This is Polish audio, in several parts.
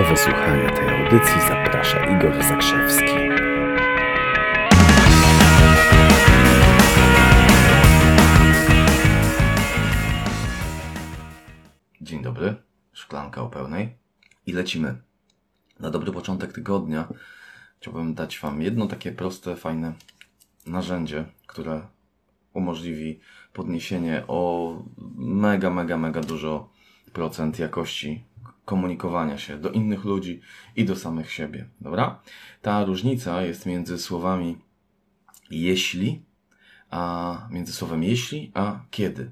Do wysłuchania tej audycji zaprasza Igor Zakrzewski. Dzień dobry, szklanka o pełnej i lecimy. Na dobry początek tygodnia chciałbym dać Wam jedno takie proste, fajne narzędzie, które umożliwi podniesienie o mega, mega, mega dużo procent jakości komunikowania się do innych ludzi i do samych siebie. Dobra? Ta różnica jest między słowami jeśli, a między słowem jeśli, a kiedy.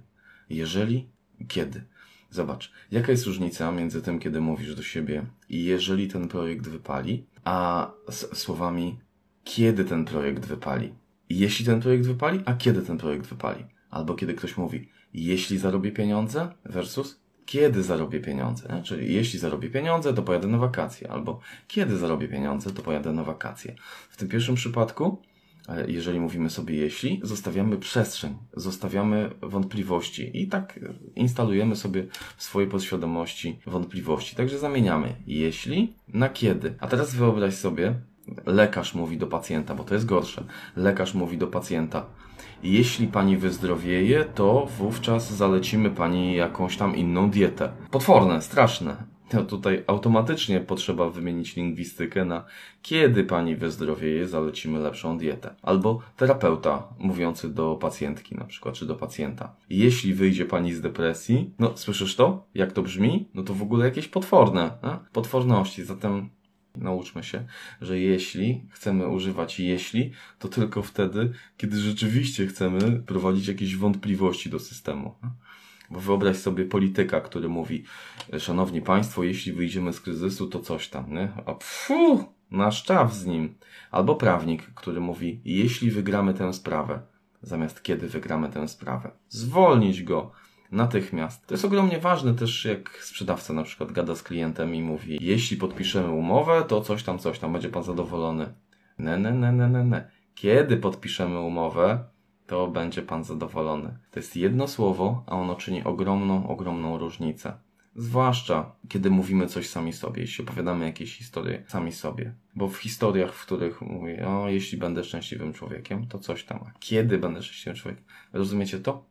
Jeżeli, kiedy. Zobacz, jaka jest różnica między tym, kiedy mówisz do siebie jeżeli ten projekt wypali, a słowami kiedy ten projekt wypali. Jeśli ten projekt wypali, a kiedy ten projekt wypali. Albo kiedy ktoś mówi jeśli zarobię pieniądze versus kiedy zarobię pieniądze. Nie? Czyli jeśli zarobię pieniądze, to pojadę na wakacje, albo kiedy zarobię pieniądze, to pojadę na wakacje. W tym pierwszym przypadku, e, jeżeli mówimy sobie jeśli, zostawiamy przestrzeń, zostawiamy wątpliwości i tak instalujemy sobie w swojej podświadomości wątpliwości. Także zamieniamy jeśli na kiedy. A teraz wyobraź sobie, lekarz mówi do pacjenta, bo to jest gorsze. Lekarz mówi do pacjenta, jeśli pani wyzdrowieje, to wówczas zalecimy pani jakąś tam inną dietę. Potworne, straszne. To tutaj automatycznie potrzeba wymienić lingwistykę na kiedy pani wyzdrowieje, zalecimy lepszą dietę. Albo terapeuta mówiący do pacjentki na przykład, czy do pacjenta. Jeśli wyjdzie pani z depresji, no słyszysz to? Jak to brzmi? No to w ogóle jakieś potworne. A? Potworności. Zatem nauczmy się, że jeśli chcemy używać jeśli, to tylko wtedy, kiedy rzeczywiście chcemy prowadzić jakieś wątpliwości do systemu. Bo wyobraź sobie polityka, który mówi, szanowni państwo, jeśli wyjdziemy z kryzysu, to coś tam, nie? A pfu, nasz czaf z nim. Albo prawnik, który mówi, jeśli wygramy tę sprawę, zamiast kiedy wygramy tę sprawę. Zwolnić go, natychmiast. To jest ogromnie ważne też, jak sprzedawca na przykład gada z klientem i mówi, jeśli podpiszemy umowę, to coś tam, coś tam, będzie pan zadowolony. Ne, ne, ne, ne, ne, ne. Kiedy podpiszemy umowę, to będzie pan zadowolony. To jest jedno słowo, a ono czyni ogromną, ogromną różnicę. Zwłaszcza, kiedy mówimy coś sami sobie, jeśli opowiadamy jakieś historie sami sobie. Bo w historiach, w których mówię, o, jeśli będę szczęśliwym człowiekiem, to coś tam. A kiedy będę szczęśliwym człowiekiem? Rozumiecie to?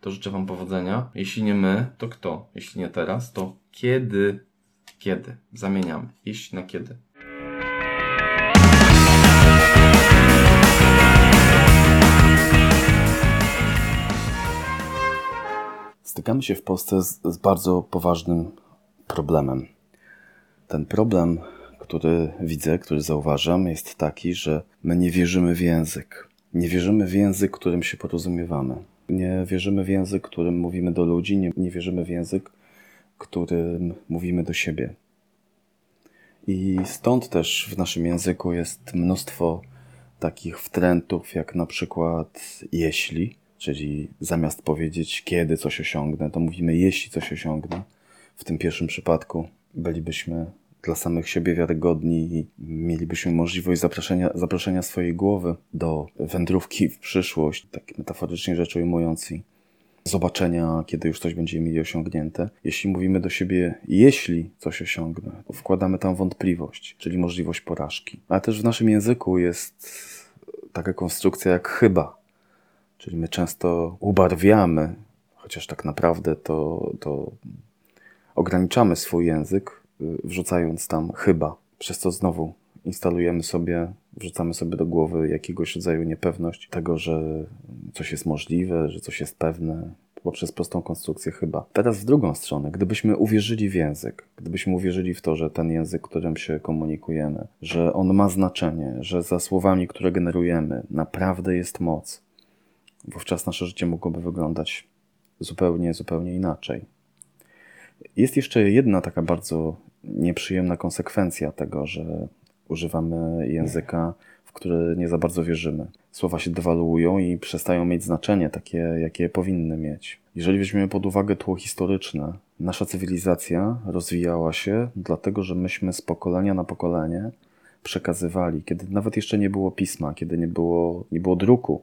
To życzę Wam powodzenia. Jeśli nie my, to kto? Jeśli nie teraz, to kiedy? Kiedy? Zamieniamy. Jeśli na kiedy. Stykamy się w Polsce z, z bardzo poważnym problemem. Ten problem, który widzę, który zauważam, jest taki, że my nie wierzymy w język. Nie wierzymy w język, którym się porozumiewamy. Nie wierzymy w język, którym mówimy do ludzi, nie, nie wierzymy w język, którym mówimy do siebie. I stąd też w naszym języku jest mnóstwo takich wtrętów, jak na przykład jeśli, czyli zamiast powiedzieć kiedy coś osiągnę, to mówimy jeśli coś osiągnę. W tym pierwszym przypadku bylibyśmy dla samych siebie wiarygodni i mielibyśmy możliwość zaproszenia, zaproszenia swojej głowy do wędrówki w przyszłość, tak metaforycznie rzecz ujmując i zobaczenia, kiedy już coś będziemy mieli osiągnięte. Jeśli mówimy do siebie, jeśli coś osiągnę, to wkładamy tam wątpliwość, czyli możliwość porażki. Ale też w naszym języku jest taka konstrukcja jak chyba, czyli my często ubarwiamy, chociaż tak naprawdę to, to ograniczamy swój język wrzucając tam chyba. Przez to znowu instalujemy sobie, wrzucamy sobie do głowy jakiegoś rodzaju niepewność tego, że coś jest możliwe, że coś jest pewne, poprzez prostą konstrukcję chyba. Teraz w drugą stronę, gdybyśmy uwierzyli w język, gdybyśmy uwierzyli w to, że ten język, którym się komunikujemy, że on ma znaczenie, że za słowami, które generujemy, naprawdę jest moc, wówczas nasze życie mogłoby wyglądać zupełnie, zupełnie inaczej. Jest jeszcze jedna taka bardzo nieprzyjemna konsekwencja tego, że używamy języka, w który nie za bardzo wierzymy. Słowa się dewaluują i przestają mieć znaczenie takie, jakie powinny mieć. Jeżeli weźmiemy pod uwagę tło historyczne, nasza cywilizacja rozwijała się dlatego, że myśmy z pokolenia na pokolenie przekazywali, kiedy nawet jeszcze nie było pisma, kiedy nie było, nie było druku.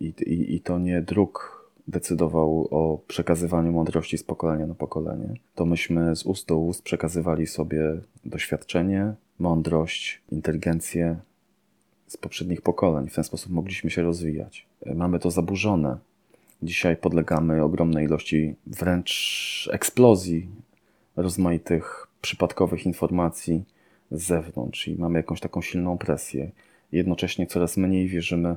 I, i, i to nie druk decydował o przekazywaniu mądrości z pokolenia na pokolenie, to myśmy z ust do ust przekazywali sobie doświadczenie, mądrość, inteligencję z poprzednich pokoleń. W ten sposób mogliśmy się rozwijać. Mamy to zaburzone. Dzisiaj podlegamy ogromnej ilości wręcz eksplozji rozmaitych przypadkowych informacji z zewnątrz i mamy jakąś taką silną presję. Jednocześnie coraz mniej wierzymy,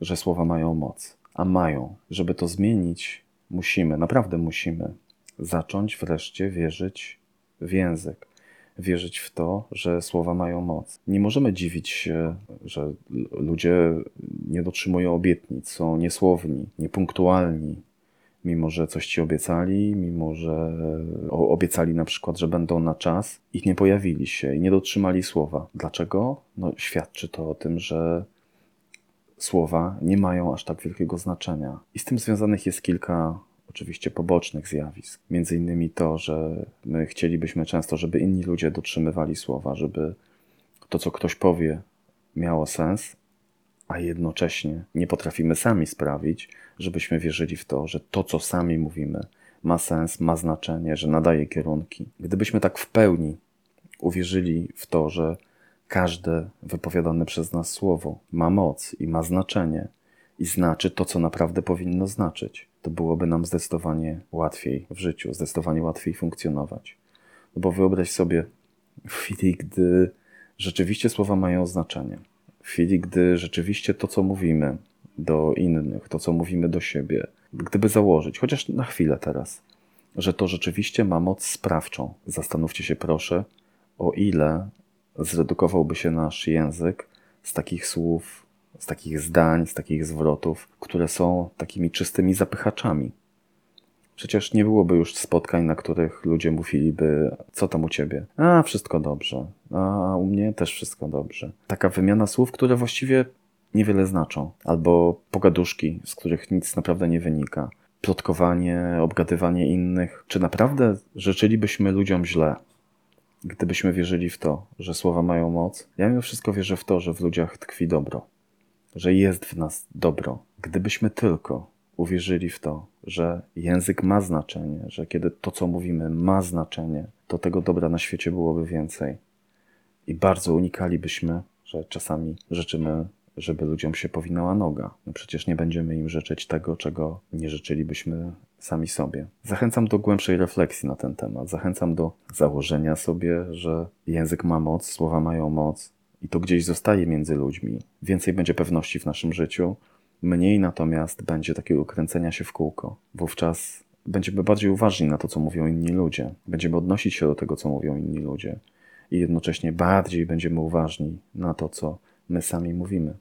że słowa mają moc. A mają. Żeby to zmienić, musimy, naprawdę musimy zacząć wreszcie wierzyć w język. Wierzyć w to, że słowa mają moc. Nie możemy dziwić się, że ludzie nie dotrzymują obietnic, są niesłowni, niepunktualni, mimo że coś ci obiecali, mimo że obiecali na przykład, że będą na czas, ich nie pojawili się i nie dotrzymali słowa. Dlaczego? No, świadczy to o tym, że słowa nie mają aż tak wielkiego znaczenia. I z tym związanych jest kilka oczywiście pobocznych zjawisk. Między innymi to, że my chcielibyśmy często, żeby inni ludzie dotrzymywali słowa, żeby to, co ktoś powie, miało sens, a jednocześnie nie potrafimy sami sprawić, żebyśmy wierzyli w to, że to, co sami mówimy, ma sens, ma znaczenie, że nadaje kierunki. Gdybyśmy tak w pełni uwierzyli w to, że każde wypowiadane przez nas słowo ma moc i ma znaczenie i znaczy to, co naprawdę powinno znaczyć, to byłoby nam zdecydowanie łatwiej w życiu, zdecydowanie łatwiej funkcjonować. No bo wyobraź sobie w chwili, gdy rzeczywiście słowa mają znaczenie, w chwili, gdy rzeczywiście to, co mówimy do innych, to, co mówimy do siebie, gdyby założyć, chociaż na chwilę teraz, że to rzeczywiście ma moc sprawczą. Zastanówcie się proszę, o ile zredukowałby się nasz język z takich słów, z takich zdań, z takich zwrotów, które są takimi czystymi zapychaczami. Przecież nie byłoby już spotkań, na których ludzie mówiliby, co tam u ciebie? A, wszystko dobrze. A, u mnie też wszystko dobrze. Taka wymiana słów, które właściwie niewiele znaczą. Albo pogaduszki, z których nic naprawdę nie wynika. Plotkowanie, obgadywanie innych. Czy naprawdę życzylibyśmy ludziom źle? Gdybyśmy wierzyli w to, że słowa mają moc, ja mimo wszystko wierzę w to, że w ludziach tkwi dobro, że jest w nas dobro. Gdybyśmy tylko uwierzyli w to, że język ma znaczenie, że kiedy to, co mówimy, ma znaczenie, to tego dobra na świecie byłoby więcej. I bardzo unikalibyśmy, że czasami życzymy żeby ludziom się powinęła noga. No przecież nie będziemy im życzyć tego, czego nie życzylibyśmy sami sobie. Zachęcam do głębszej refleksji na ten temat. Zachęcam do założenia sobie, że język ma moc, słowa mają moc i to gdzieś zostaje między ludźmi. Więcej będzie pewności w naszym życiu, mniej natomiast będzie takiego kręcenia się w kółko. Wówczas będziemy bardziej uważni na to, co mówią inni ludzie. Będziemy odnosić się do tego, co mówią inni ludzie. I jednocześnie bardziej będziemy uważni na to, co my sami mówimy.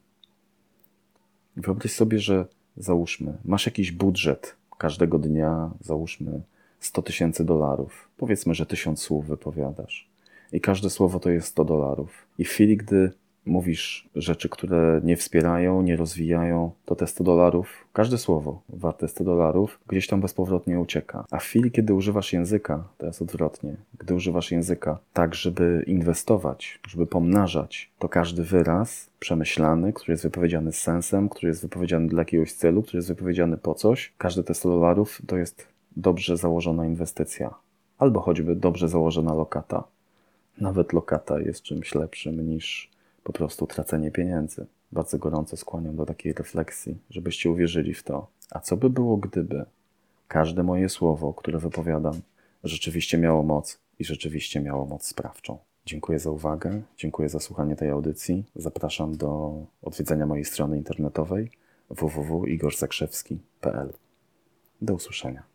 Wyobraź sobie, że załóżmy, masz jakiś budżet każdego dnia, załóżmy 100 tysięcy dolarów. Powiedzmy, że tysiąc słów wypowiadasz. I każde słowo to jest 100 dolarów. I w chwili, gdy mówisz rzeczy, które nie wspierają, nie rozwijają, to te 100 dolarów, każde słowo warte 100 dolarów, gdzieś tam bezpowrotnie ucieka. A w chwili, kiedy używasz języka, jest odwrotnie, gdy używasz języka tak, żeby inwestować, żeby pomnażać, to każdy wyraz przemyślany, który jest wypowiedziany z sensem, który jest wypowiedziany dla jakiegoś celu, który jest wypowiedziany po coś, każde te 100 dolarów to jest dobrze założona inwestycja. Albo choćby dobrze założona lokata. Nawet lokata jest czymś lepszym niż po prostu tracenie pieniędzy. Bardzo gorąco skłaniam do takiej refleksji, żebyście uwierzyli w to. A co by było, gdyby każde moje słowo, które wypowiadam, rzeczywiście miało moc i rzeczywiście miało moc sprawczą? Dziękuję za uwagę, dziękuję za słuchanie tej audycji. Zapraszam do odwiedzenia mojej strony internetowej www.igorzakrzewski.pl. Do usłyszenia.